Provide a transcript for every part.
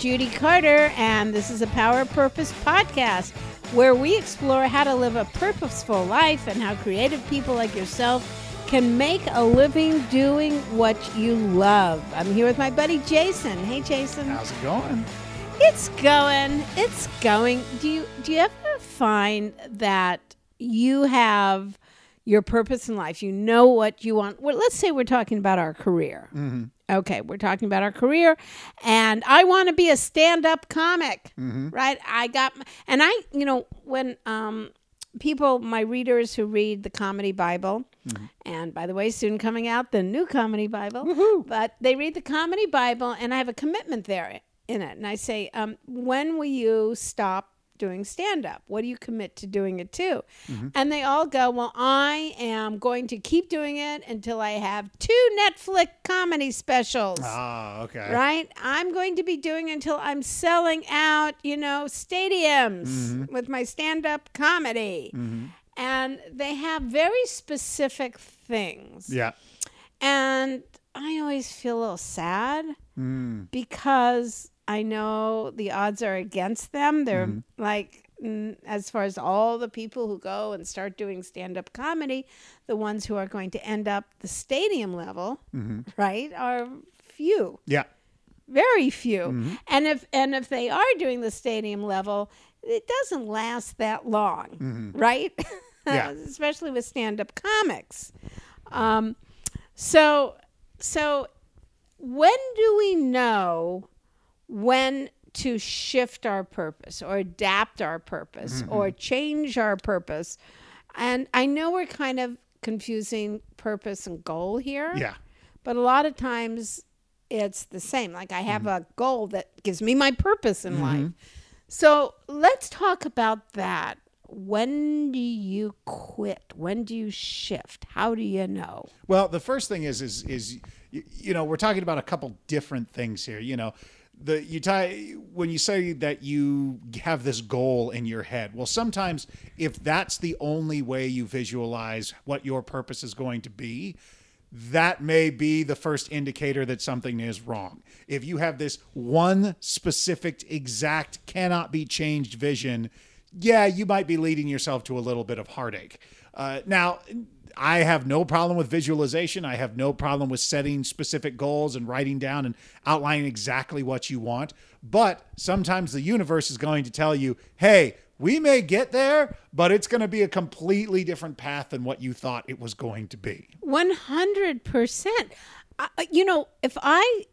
Judy Carter, and this is a Power Purpose podcast where we explore how to live a purposeful life and how creative people like yourself can make a living doing what you love. I'm here with my buddy Jason. Hey, Jason. How's it going? It's going. It's going. Do you do you ever find that you have your purpose in life? You know what you want. Well, let's say we're talking about our career. Mm-hmm. Okay, we're talking about our career, and I want to be a stand-up comic, Mm-hmm. right? I got, and I, you know, when um, people, my readers who read the Comedy Bible, Mm-hmm. and by the way, soon coming out the new Comedy Bible, but they read the Comedy Bible, and I have a commitment there in it, and I say, um, when will you stop? Doing stand up. What do you commit to doing it to? Mm-hmm. And they all go, Well, I am going to keep doing it until I have two Netflix comedy specials Ah, okay. right? I'm going to be doing until I'm selling out, you know, stadiums Mm-hmm. with my stand up comedy. And they have very specific things. Yeah. And I always feel a little sad because I know the odds are against them. They're like, mm, as far as all the people who go and start doing stand up comedy, the ones who are going to end up the stadium level, right, are few. Yeah. very few. And if and if they are doing the stadium level it doesn't last that long right? Yeah. especially with stand-up comics. Um, so so when do we know when to shift our purpose or adapt our purpose mm-hmm. or change our purpose and i know we're kind of confusing purpose and goal here Yeah. but a lot of times it's the same. Like I have mm-hmm. a goal that gives me my purpose in mm-hmm. life. So let's talk about that. When do you quit? When do you shift? How do you know? Well, the first thing is is is you, you know we're talking about a couple different things here. You know, the you tie when you say that you have this goal in your head. Well, sometimes if that's the only way you visualize what your purpose is going to be, that may be the first indicator that something is wrong. If you have this one specific, exact, cannot be changed vision, yeah, you might be leading yourself to a little bit of heartache. Uh, now, I have no problem with visualization. I have no problem with setting specific goals and writing down and outlining exactly what you want. But sometimes the universe is going to tell you, hey, we may get there, but it's going to be a completely different path than what you thought it was going to be. 100%. I, you know, if I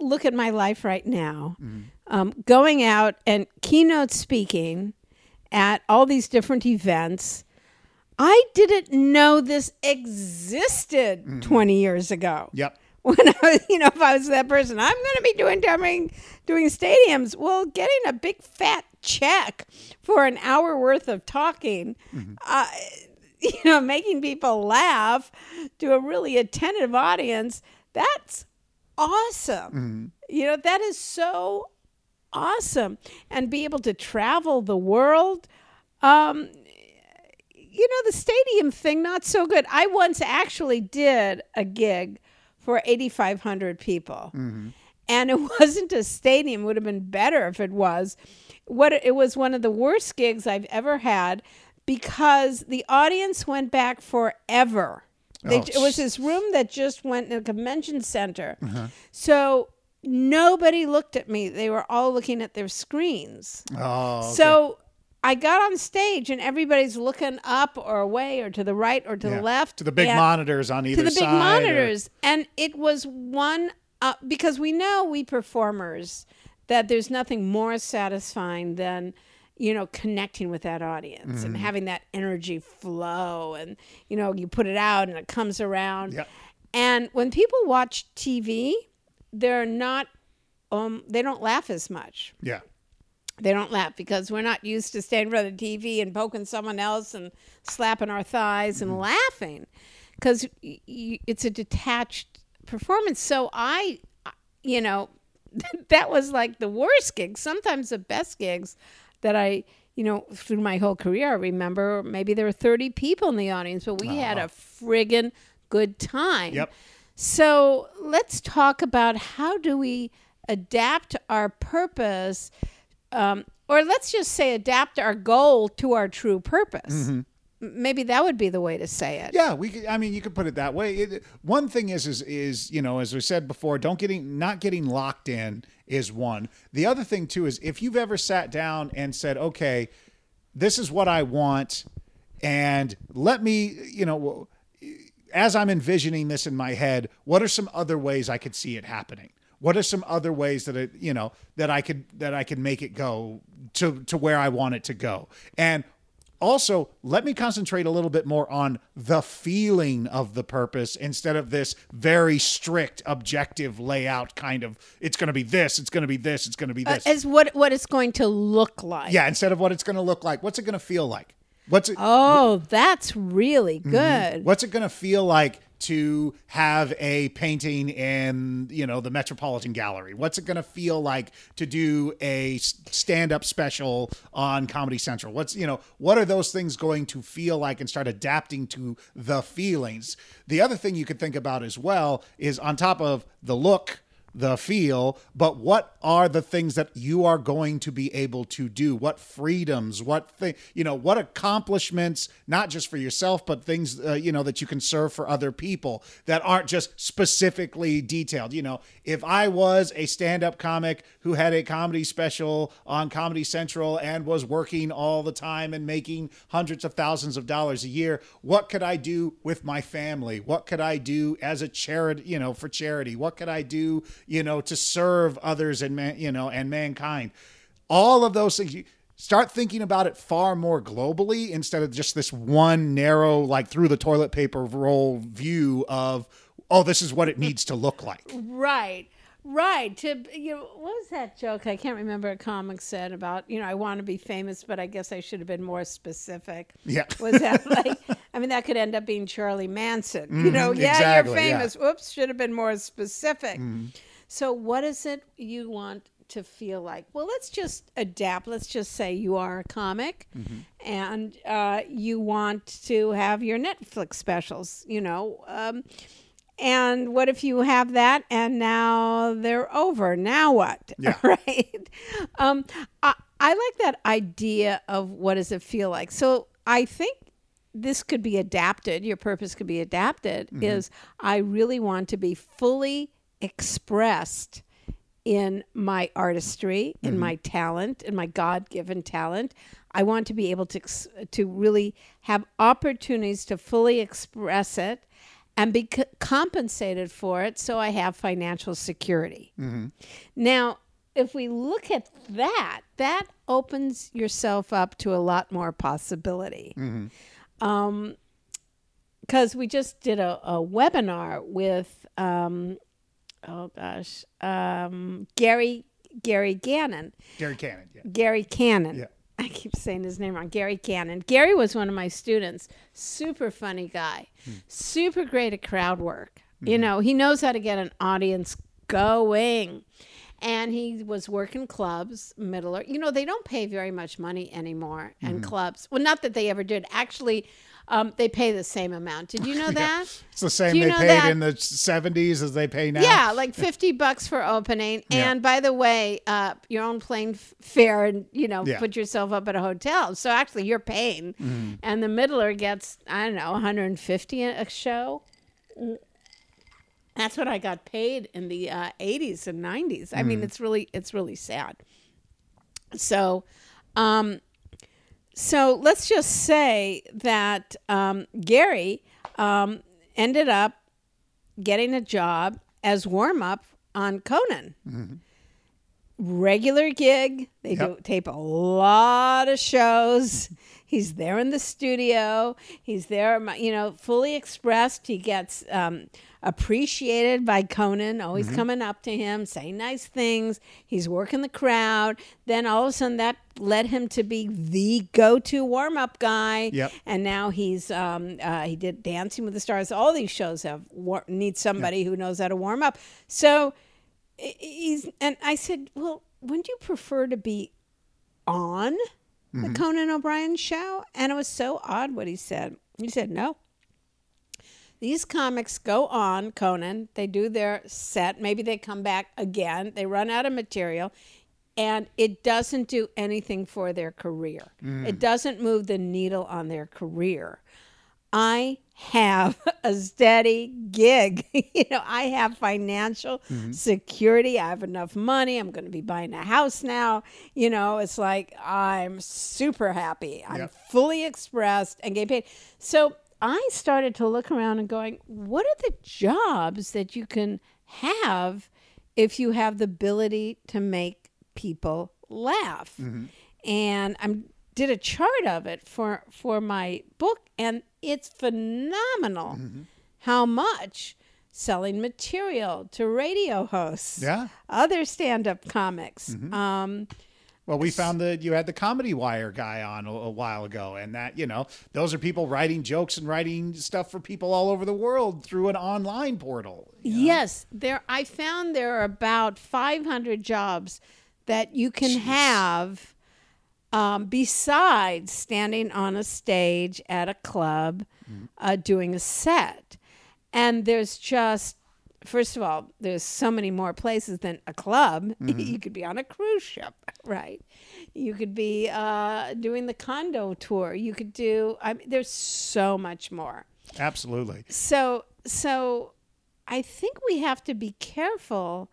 look at my life right now, um, going out and keynote speaking at all these different events, I didn't know this existed 20 years ago. Yep. when I was, you know, if I was that person, I'm going to be doing doing doing stadiums. Well, getting a big fat check for an hour worth of talking, uh, you know, making people laugh to a really attentive audience. That's awesome. You know, that is so awesome, and be able to travel the world. Um, you know, the stadium thing, not so good. I once actually did a gig for 8,500 people. Mm-hmm. And it wasn't a stadium, it would have been better if it was. What it was one of the worst gigs I've ever had because the audience went back forever. They, Oh, it was this room that just went in a convention center. Uh-huh. So nobody looked at me. They were all looking at their screens. Oh, okay. So I got on stage and everybody's looking up or away or to the right or to Yeah. the left. to the big monitors on either To the big side. or- monitors. And it was one, uh, because we know, we performers, that there's nothing more satisfying than, you know, connecting with that audience Mm-hmm. and having that energy flow. And, you know, you put it out and it comes around. Yep. And when people watch TV, they're not, um, they don't laugh as much yeah. They don't laugh because we're not used to standing in front of the TV and poking someone else and slapping our thighs and mm-hmm. laughing because y- y- it's a detached performance. So I, you know, that was like the worst gigs. Sometimes the best gigs that I, you know, through my whole career, I remember maybe there were 30 people in the audience, but we had a friggin' good time. Yep. So let's talk about how do we adapt our purpose, um, or let's just say adapt our goal to our true purpose. M- Maybe that would be the way to say it. Yeah, we. Could, I mean, you could put it that way. It, one thing is, is, is you know, as we said before, don't getting not getting locked in is one. The other thing too is if you've ever sat down and said, okay, this is what I want, and let me, you know, as I'm envisioning this in my head, what are some other ways I could see it happening? What are some other ways that it, you know, that I could that I could make it go to to where I want it to go? And also, let me concentrate a little bit more on the feeling of the purpose instead of this very strict objective layout kind of it's going to be this, it's going to be this, it's going to be Uh, this. as what what it's going to look like. yeah, instead of what it's going to look like, what's it going to feel like? What's it Oh, that's really Mm-hmm. good. What's it going to feel like to have a painting in, you know, the Metropolitan Gallery? What's it going to feel like to do a stand-up special on Comedy Central? What's, you know, what are those things going to feel like and start adapting to the feelings? The other thing you could think about as well is on top of the look the feel, but what are the things that you are going to be able to do? What freedoms, what thing, you know, what accomplishments, not just for yourself, but things, uh, you know, that you can serve for other people that aren't just specifically detailed. You know, if I was a stand up comic who had a comedy special on Comedy Central and was working all the time and making hundreds of thousands of dollars a year, what could I do with my family? What could I do as a charity, you know, for charity? What could I do, you know, to serve others and man, you know, and mankind? All of those things. You start thinking about it far more globally instead of just this one narrow, like through the toilet paper roll view of, oh, this is what it needs to look like. Right. Right. To you know, what was that joke? I can't remember a comic said about, you know, I want to be famous, but I guess I should have been more specific. Yeah. Was that like I mean that could end up being Charlie Manson. you know, yeah, exactly, you're yeah. famous. Whoops, should have been more specific. Mm-hmm. So what is it you want to feel like? Well, let's just adapt. Let's just say you are a comic Mm-hmm. and uh, you want to have your Netflix specials, you know. Um, and what if you have that and now they're over? Now what? Yeah. right. Um, I, I like that idea of what does it feel like. So I think this could be adapted. Your purpose could be adapted. Is I really want to be fully expressed in my artistry, in my talent, in my God-given talent. I want to be able to to really have opportunities to fully express it and be c- compensated for it so I have financial security. Now, if we look at that, that opens yourself up to a lot more possibility. Um, because we just did a, a webinar with, um, oh gosh, um, Gary Gary Gannon. Gary Cannon. Yeah. Gary Cannon. Yeah. I keep saying his name wrong. Gary Cannon. Gary was one of my students. Super funny guy. Super great at crowd work. You know, he knows how to get an audience going. And he was working clubs, middler. You know, they don't pay very much money anymore in clubs. Well, not that they ever did. Actually, um, they pay the same amount. Did you know that? It's the same they paid that- in the 70s as they pay now. Yeah, like 50 bucks for opening. Yeah. And by the way, uh, your own plane fare and, you know, Yeah. put yourself up at a hotel. So actually you're paying. Mm-hmm. And the middler gets, I don't know, 150 a a show. Mm. That's what I got paid in the uh, 80s and 90s. I Mm. mean, it's really, it's really sad. So, um, so let's just say that um, Gary um, ended up getting a job as warm up on Conan. Regular gig. They do tape a lot of shows. He's there in the studio. He's there, you know, fully expressed. He gets um, appreciated by Conan, always coming up to him, saying nice things. He's working the crowd. Then all of a sudden, that led him to be the go-to warm-up guy. Yep. And now he's um, uh, he did Dancing with the Stars. All these shows have war- need somebody who knows how to warm up. So he's and I said, well, wouldn't you prefer to be on the mm-hmm. Conan O'Brien show? And it was so odd what he said. He said no. these comics go on Conan, they do their set, maybe they come back again, they run out of material, and it doesn't do anything for their career. It mm. doesn't move the needle on their career. I have a steady gig. you know, I have financial mm-hmm. security. I have enough money. I'm going to be buying a house now. You know, it's like I'm super happy. I'm Yep. fully expressed and getting paid. So I started to look around and going, what are the jobs that you can have if you have the ability to make people laugh? Mm-hmm. And I did a chart of it for for my book, and it's phenomenal how much selling material to radio hosts, Yeah. other stand-up comics. Um, Well, we found that you had the Comedy Wire guy on a, a while ago, and that you know those are people writing jokes and writing stuff for people all over the world through an online portal. Yes, there. I found there are about 500 jobs that you can have um, besides standing on a stage at a club uh, doing a set. And there's just, first of all, there's so many more places than a club. you could be on a cruise ship, right? You could be uh, doing the condo tour. You could do. I mean, there's so much more Absolutely. so so i think we have to be careful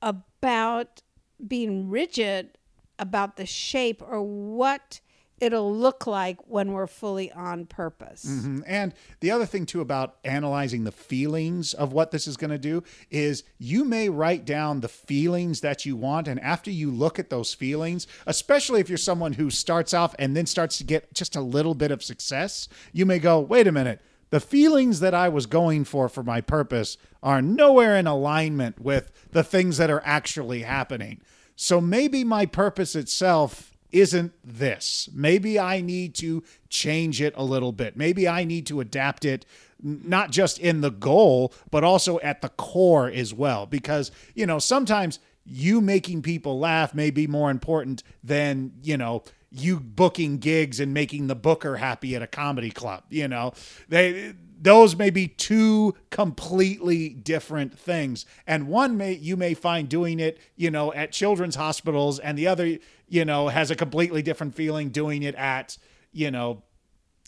about being rigid about the shape or what it'll look like when we're fully on purpose Mhm. And the other thing too about analyzing the feelings of what this is going to do is you may write down the feelings that you want and after you look at those feelings, especially if you're someone who starts off and then starts to get just a little bit of success, you may go, "Wait a minute. The feelings that I was going for for my purpose are nowhere in alignment with the things that are actually happening." So maybe my purpose itself isn't this. Maybe I need to change it a little bit. Maybe I need to adapt it not just in the goal, but also at the core as well. Because, you know, sometimes you making people laugh may be more important than, you know, you booking gigs and making the booker happy at a comedy club. You know, they those may be two completely different things. And one may you may find doing it you know at children's hospitals and the other you know has a completely different feeling doing it at you know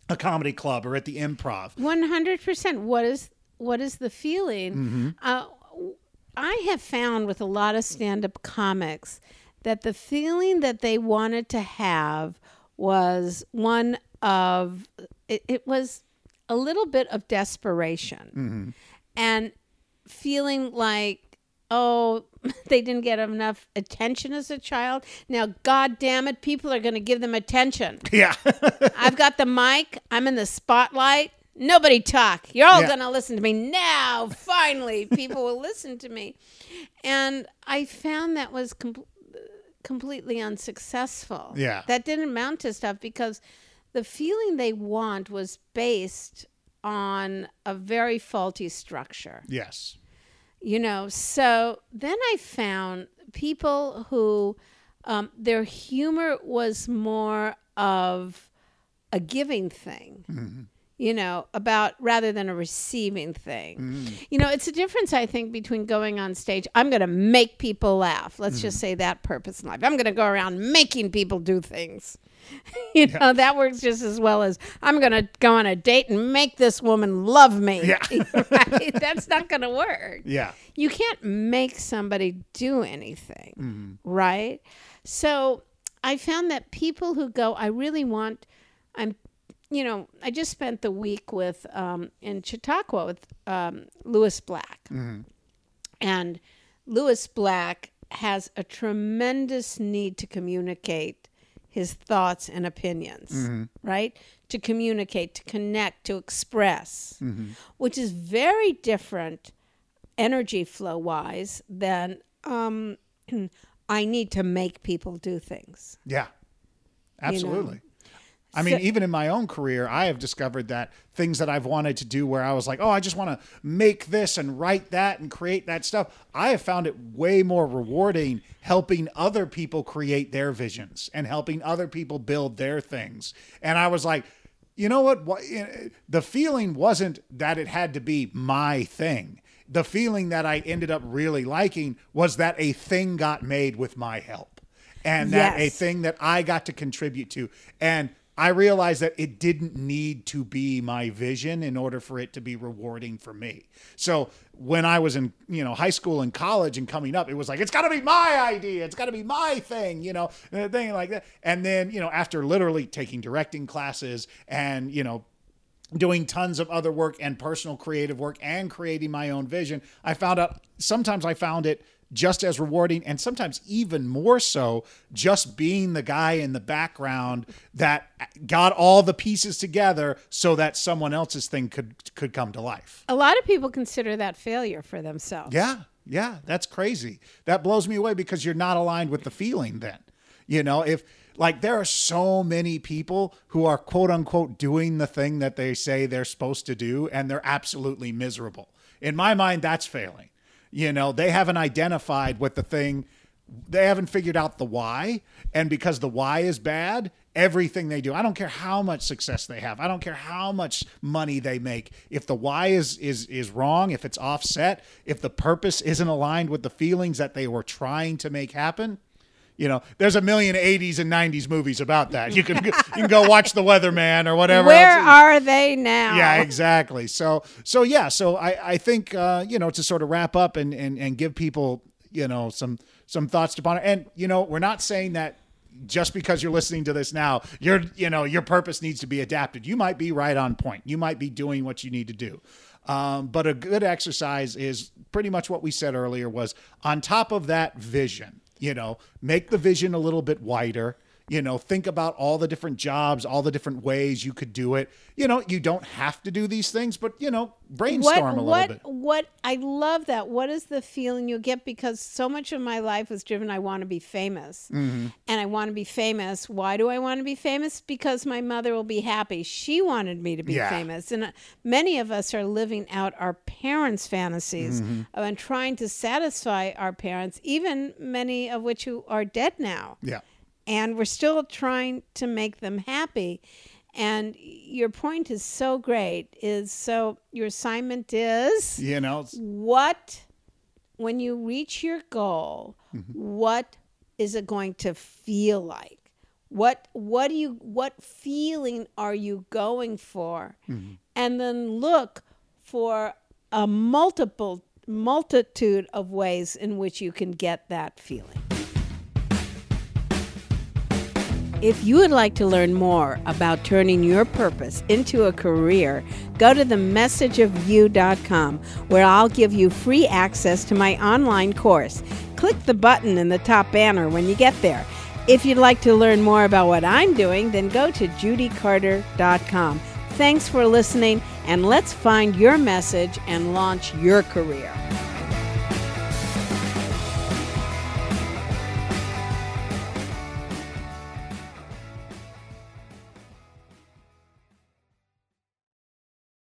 a comedy club or at the improv. 100% what is what is the feeling? Uh, i have found with a lot of stand-up comics that the feeling that they wanted to have was one of it, it was a little bit of desperation mm-hmm. and feeling like oh they didn't get enough attention as a child now god damn it people are going to give them attention yeah I've got the mic. I'm in the spotlight. Nobody talk. You're all Yeah. going to listen to me now. Finally, people will listen to me. And I found that was com- completely unsuccessful. Yeah. That didn't amount to stuff because the feeling they want was based on a very faulty structure. Yes. You know so then i found people who um, their humor was more of a giving thing you know about rather than a receiving thing. Mm-hmm. You know it's a difference i think between going on stage i'm going to make people laugh. Let's just mm-hmm. say that purpose in life. I'm going to go around making people do things. You know that works just as well as i'm going to go on a date and make this woman love me. Yeah. right? that's not going to work. Yeah. You can't make somebody do anything, mm-hmm. right? So I found that people who go, I really want, I'm, you know, I just spent the week with um, in Chautauqua with um, Lewis Black, and Lewis Black has a tremendous need to communicate his thoughts and opinions, right? To communicate, to connect, to express, which is very different energy flow wise than um, I need to make people do things. Yeah, absolutely. I mean, So- even in my own career, I have discovered that things that I've wanted to do where I was like, oh, I just want to make this and write that and create that stuff. I have found it way more rewarding helping other people create their visions and helping other people build their things. And I was like, you know what? Eh, The feeling wasn't that it had to be my thing. The feeling that I ended up really liking was that a thing got made with my help and that a thing that I got to contribute to. And I realized that it didn't need to be my vision in order for it to be rewarding for me. So when I was in, you know, high school and college and coming up, it was like, it's got to be my idea. It's got to be my thing, you know, thing like that. And then, you know, after literally taking directing classes and, you know, doing tons of other work and personal creative work and creating my own vision, I found out sometimes I found it just as rewarding and sometimes even more so just being the guy in the background that got all the pieces together so that someone else's thing could could come to life. A lot of people consider that failure for themselves. Yeah, yeah, that's crazy. That blows me away because you're not aligned with the feeling then. You know, if like there are so many people who are quote unquote doing the thing that they say they're supposed to do and they're absolutely miserable. In my mind, that's failing. You know, they haven't identified what the thing they haven't figured out the why. And because the why is bad everything they do i don't care how much success they have i don't care how much money they make if the why is is is wrong if it's offset if the purpose isn't aligned with the feelings that they were trying to make happen you know there's a million 80s and 90s movies about that you can you can go watch the weatherman or whatever Where else. are they now? Yeah, exactly. So so yeah, so I I think uh, you know to sort of wrap up and and and give people you know some some thoughts to ponder. And you know we're not saying that just because you're listening to this now, your you know your purpose needs to be adapted. You might be right on point. You might be doing what you need to do. Um, but a good exercise is pretty much what we said earlier was on top of that vision, you know, make the vision a little bit wider you know think about all the different jobs all the different ways you could do it you know you don't have to do these things but you know brainstorm a little what, bit What I love that. What is the feeling you get? Because so much of my life was driven. I want to be famous, Mm-hmm. and I want to be famous. Why do I want to be famous? Because my mother will be happy. She wanted me to be Yeah. famous, and uh, many of us are living out our parents' fantasies Mm-hmm. and trying to satisfy our parents, even many of which who are dead now yeah and we're still trying to make them happy. And your point is so great is so your assignment is you know what when you reach your goal mm-hmm. what is it going to feel like? What what do you what feeling are you going for? Mm-hmm. And then look for a multiple multitude of ways in which you can get that feeling If you would like to learn more about turning your purpose into a career, go to themessageofyou.com where I'll give you free access to my online course. Click the button in the top banner when you get there. If you'd like to learn more about what I'm doing, then go to judycarter.com. Thanks for listening, and let's find your message and launch your career.